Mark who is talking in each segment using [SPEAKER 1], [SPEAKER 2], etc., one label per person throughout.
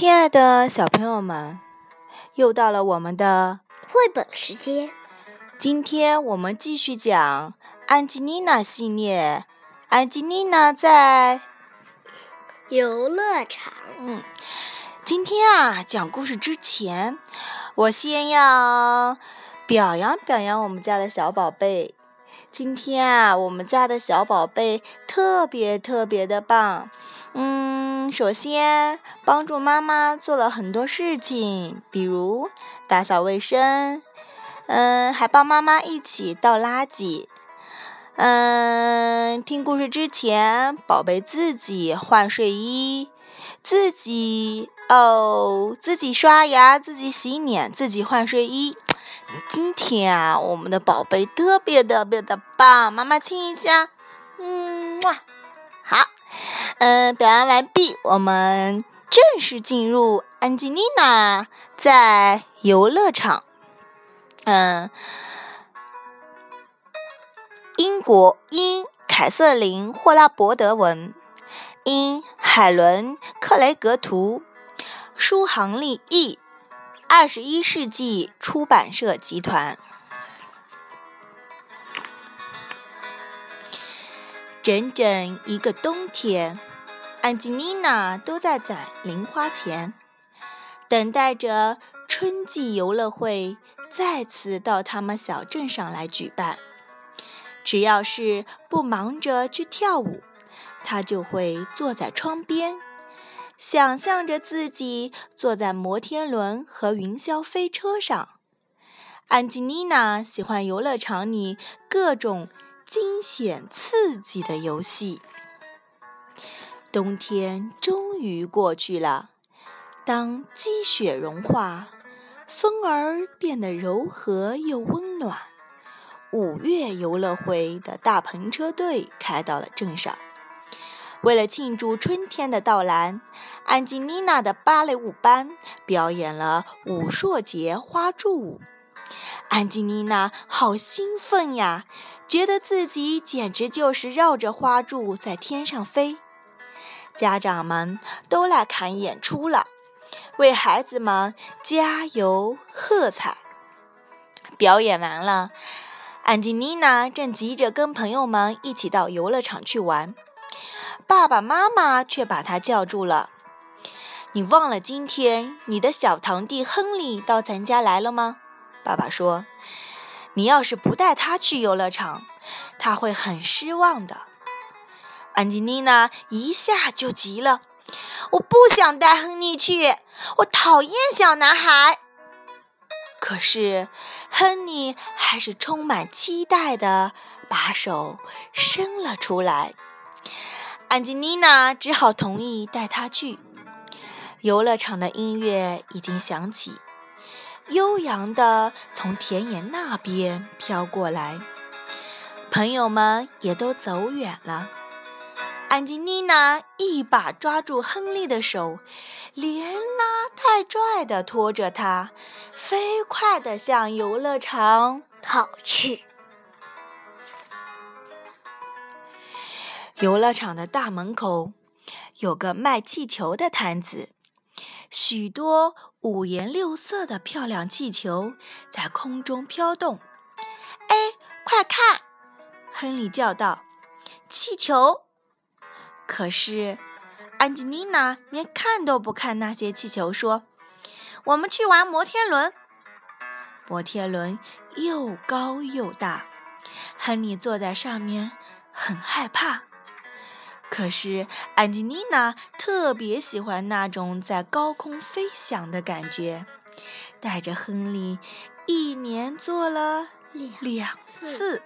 [SPEAKER 1] 亲爱的小朋友们，又到了我们的
[SPEAKER 2] 绘本时间。
[SPEAKER 1] 今天我们继续讲安吉丽娜系列。安吉丽娜在
[SPEAKER 2] 游乐场。
[SPEAKER 1] 嗯，今天啊，讲故事之前，我先要表扬表扬我们家的小宝贝。今天啊，我们家的小宝贝特别特别的棒。嗯，首先帮助妈妈做了很多事情，比如打扫卫生，嗯，还帮妈妈一起倒垃圾。嗯，听故事之前，宝贝自己换睡衣，自己哦，自己刷牙，自己洗脸，自己换睡衣。今天啊，我们的宝贝特别特别的棒，妈妈亲一下，嗯，哇，好，嗯，表扬完毕，我们正式进入安吉丽娜在游乐场，嗯，英国英凯瑟琳霍拉伯德文，英海伦克雷格图，舒航利译。二十一世纪出版社集团。整整一个冬天，安吉丽娜都在攒零花钱，等待着春季游乐会再次到他们小镇上来举办。只要是不忙着去跳舞，她就会坐在窗边。想象着自己坐在摩天轮和云霄飞车上，安吉丽娜喜欢游乐场里各种惊险刺激的游戏。冬天终于过去了，当积雪融化，风儿变得柔和又温暖，五月游乐会的大篷车队开到了镇上。为了庆祝春天的到来，安吉丽娜的芭蕾舞班表演了武硕节花柱舞。安吉丽娜好兴奋呀，觉得自己简直就是绕着花柱在天上飞。家长们都来看演出了，为孩子们加油喝彩。表演完了，安吉丽娜正急着跟朋友们一起到游乐场去玩。爸爸妈妈却把他叫住了。你忘了今天你的小堂弟亨利到咱家来了吗？爸爸说：“你要是不带他去游乐场，他会很失望的。”安吉丽娜一下就急了：“我不想带亨利去，我讨厌小男孩。”可是亨利还是充满期待的把手伸了出来。安吉妮娜只好同意带他去。游乐场的音乐已经响起，悠扬的从田野那边飘过来。朋友们也都走远了。安吉妮娜一把抓住亨利的手，连拉带拽的拖着他，飞快地向游乐场
[SPEAKER 2] 跑去。
[SPEAKER 1] 游乐场的大门口有个卖气球的摊子，许多五颜六色的漂亮气球在空中飘动。哎，快看！亨利叫道：“气球！”可是安吉丽娜连看都不看那些气球，说：“我们去玩摩天轮。”摩天轮又高又大，亨利坐在上面很害怕。可是安吉丽娜特别喜欢那种在高空飞翔的感觉，带着亨利一年做了两次。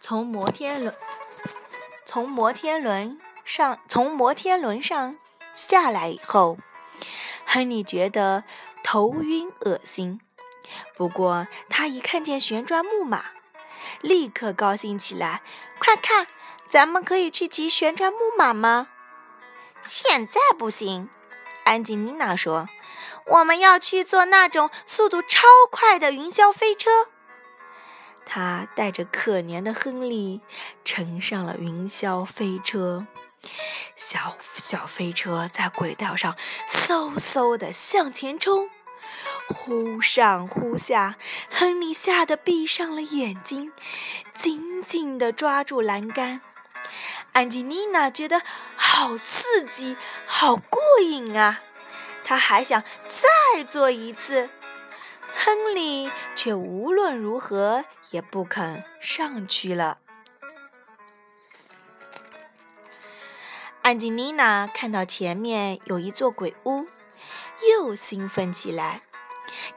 [SPEAKER 1] 从摩天轮从摩天轮上从摩天轮上下来以后，亨利觉得头晕恶心。不过他一看见旋转木马。立刻高兴起来！快看，咱们可以去骑旋转木马吗？现在不行，安吉丽娜说：“我们要去坐那种速度超快的云霄飞车。”她带着可怜的亨利乘上了云霄飞车，小小飞车在轨道上嗖嗖地向前冲，忽上忽下，亨利吓得闭上了眼睛，紧紧地抓住栏杆。安吉丽娜觉得好刺激，好过瘾啊！她还想再做一次，亨利却无论如何也不肯上去了。安吉丽娜看到前面有一座鬼屋，又兴奋起来。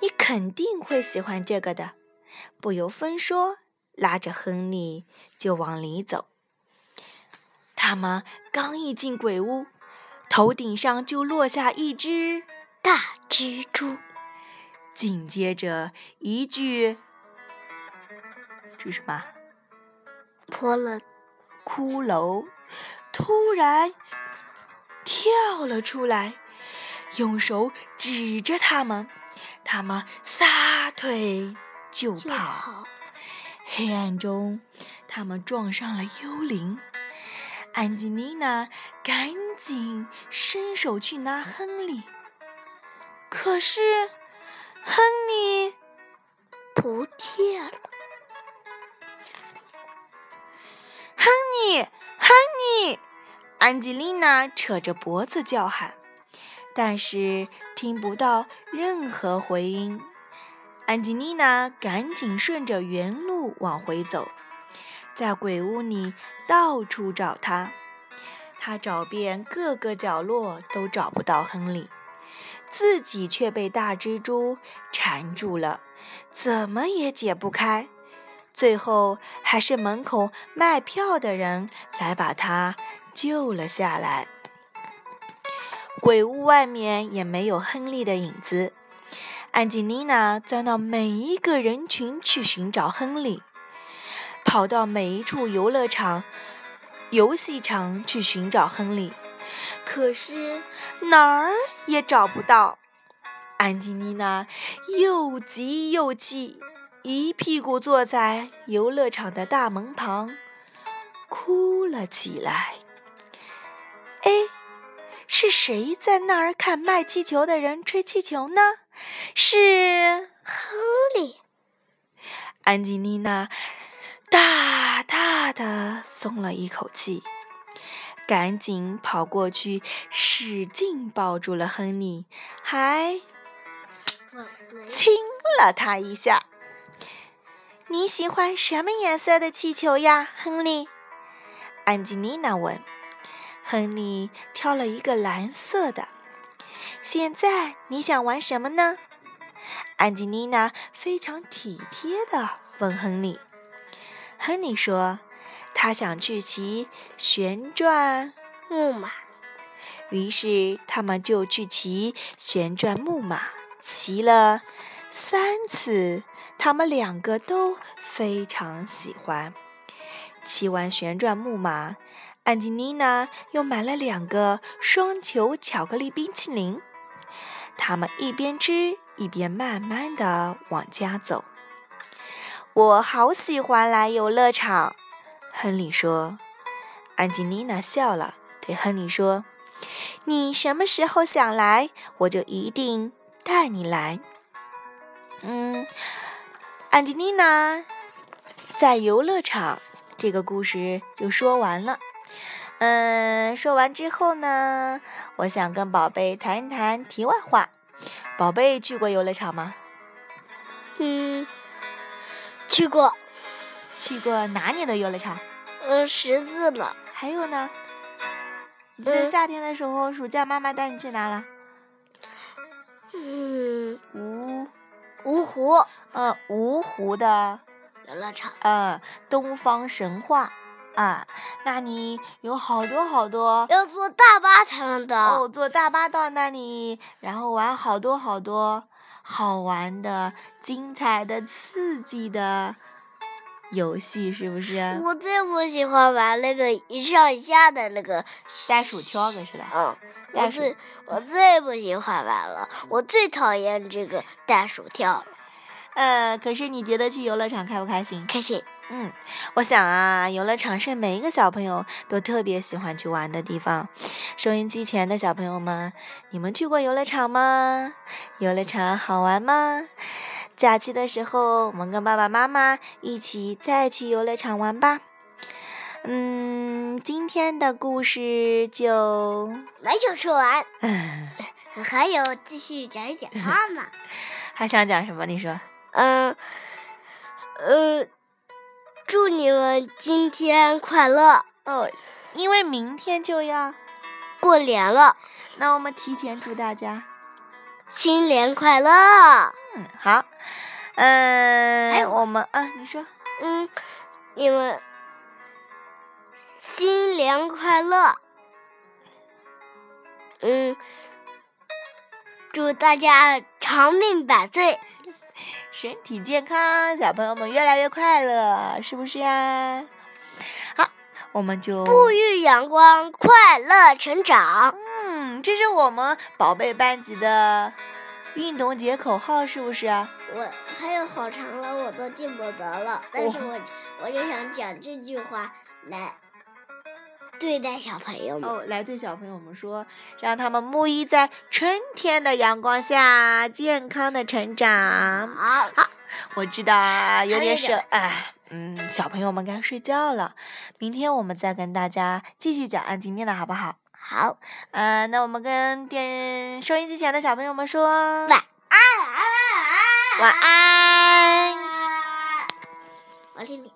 [SPEAKER 1] 你肯定会喜欢这个的，不由分说，拉着亨利就往里走。他们刚一进鬼屋，头顶上就落下一只
[SPEAKER 2] 大蜘蛛，
[SPEAKER 1] 紧接着一具这是什么？
[SPEAKER 2] 破了
[SPEAKER 1] 骷髅。突然跳了出来，用手指着他们，他们撒腿就跑。黑暗中，他们撞上了幽灵。安吉丽娜赶紧伸手去拿亨利，可是亨利
[SPEAKER 2] 不见了。
[SPEAKER 1] 亨利。亨利，安吉丽娜扯着脖子叫喊，但是听不到任何回音。安吉丽娜赶紧顺着原路往回走，在鬼屋里到处找他。他找遍各个角落都找不到亨利，自己却被大蜘蛛缠住了，怎么也解不开。最后，还是门口卖票的人来把他救了下来。鬼屋外面也没有亨利的影子。安吉丽娜钻到每一个人群去寻找亨利，跑到每一处游乐场、游戏场去寻找亨利，可是哪儿也找不到。安吉丽娜又急又气。一屁股坐在游乐场的大门旁，哭了起来。哎，是谁在那儿看卖气球的人吹气球呢？是
[SPEAKER 2] 亨利。
[SPEAKER 1] 安吉丽娜大大的松了一口气，赶紧跑过去，使劲抱住了亨利，还亲了他一下。你喜欢什么颜色的气球呀，亨利？安吉丽娜问。亨利挑了一个蓝色的。现在你想玩什么呢？安吉丽娜非常体贴地问亨利。亨利说：“他想去骑旋转
[SPEAKER 2] 木马。”
[SPEAKER 1] 于是他们就去骑旋转木马，骑了。三次，他们两个都非常喜欢。骑完旋转木马，安吉丽娜又买了两个双球巧克力冰淇淋。他们一边吃一边慢慢的往家走。我好喜欢来游乐场，亨利说。安吉丽娜笑了，对亨利说：“你什么时候想来，我就一定带你来。”嗯，安吉丽娜在游乐场，这个故事就说完了。嗯，说完之后呢，我想跟宝贝谈一谈题外话。宝贝去过游乐场吗？
[SPEAKER 2] 嗯，去过。
[SPEAKER 1] 去过哪里的游乐场？
[SPEAKER 2] 嗯，十字的。
[SPEAKER 1] 还有呢？你记得夏天的时候，暑假妈妈带你去哪了？
[SPEAKER 2] 嗯，
[SPEAKER 1] 芜。
[SPEAKER 2] 芜湖，
[SPEAKER 1] 嗯，芜湖的
[SPEAKER 2] 游乐场，
[SPEAKER 1] 嗯，东方神话，啊，那里有好多好多，
[SPEAKER 2] 要坐大巴才能到。
[SPEAKER 1] 哦，坐大巴到那里，然后玩好多好多好玩的、精彩的、刺激的游戏，是不是？
[SPEAKER 2] 我最不喜欢玩那个一上一下的那个
[SPEAKER 1] 袋鼠跳的是吧？
[SPEAKER 2] 嗯。我最我最不喜欢玩了，我最讨厌这个袋鼠跳了。
[SPEAKER 1] 呃，可是你觉得去游乐场开不开心？
[SPEAKER 2] 开心。
[SPEAKER 1] 嗯，我想啊，游乐场是每一个小朋友都特别喜欢去玩的地方。收音机前的小朋友们，你们去过游乐场吗？游乐场好玩吗？假期的时候，我们跟爸爸妈妈一起再去游乐场玩吧。嗯，今天的故事就
[SPEAKER 2] 没有说完，还有继续讲一讲妈妈。
[SPEAKER 1] 还想讲什么？你说？
[SPEAKER 2] 嗯，嗯，祝你们今天快乐
[SPEAKER 1] 哦，因为明天就要
[SPEAKER 2] 过年了。
[SPEAKER 1] 那我们提前祝大家
[SPEAKER 2] 新年快乐。
[SPEAKER 1] 嗯，好。嗯，我们嗯，你说。
[SPEAKER 2] 嗯，你们。新年快乐！嗯，祝大家长命百岁，
[SPEAKER 1] 身体健康，小朋友们越来越快乐，是不是呀？好，我们就
[SPEAKER 2] 沐浴阳光，快乐成长。
[SPEAKER 1] 嗯，这是我们宝贝班级的运动节口号，是不是啊？
[SPEAKER 2] 我还有好长了，我都记不得了。但是我我就想讲这句话来。对待小朋友们哦，
[SPEAKER 1] 来对小朋友们说，让他们沐浴在春天的阳光下，健康的成长。
[SPEAKER 2] 好，
[SPEAKER 1] 好，我知道有点舍，哎，嗯，小朋友们该睡觉了。明天我们再跟大家继续讲安今天的好不好？
[SPEAKER 2] 好，
[SPEAKER 1] 呃，那我们跟电收音机前的小朋友们说
[SPEAKER 2] 晚安，
[SPEAKER 1] 晚安，
[SPEAKER 2] 晚安，我听听。